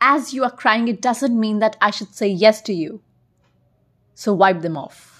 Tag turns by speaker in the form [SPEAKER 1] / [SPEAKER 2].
[SPEAKER 1] as you are crying, it doesn't mean that I should say yes to you. So wipe them off.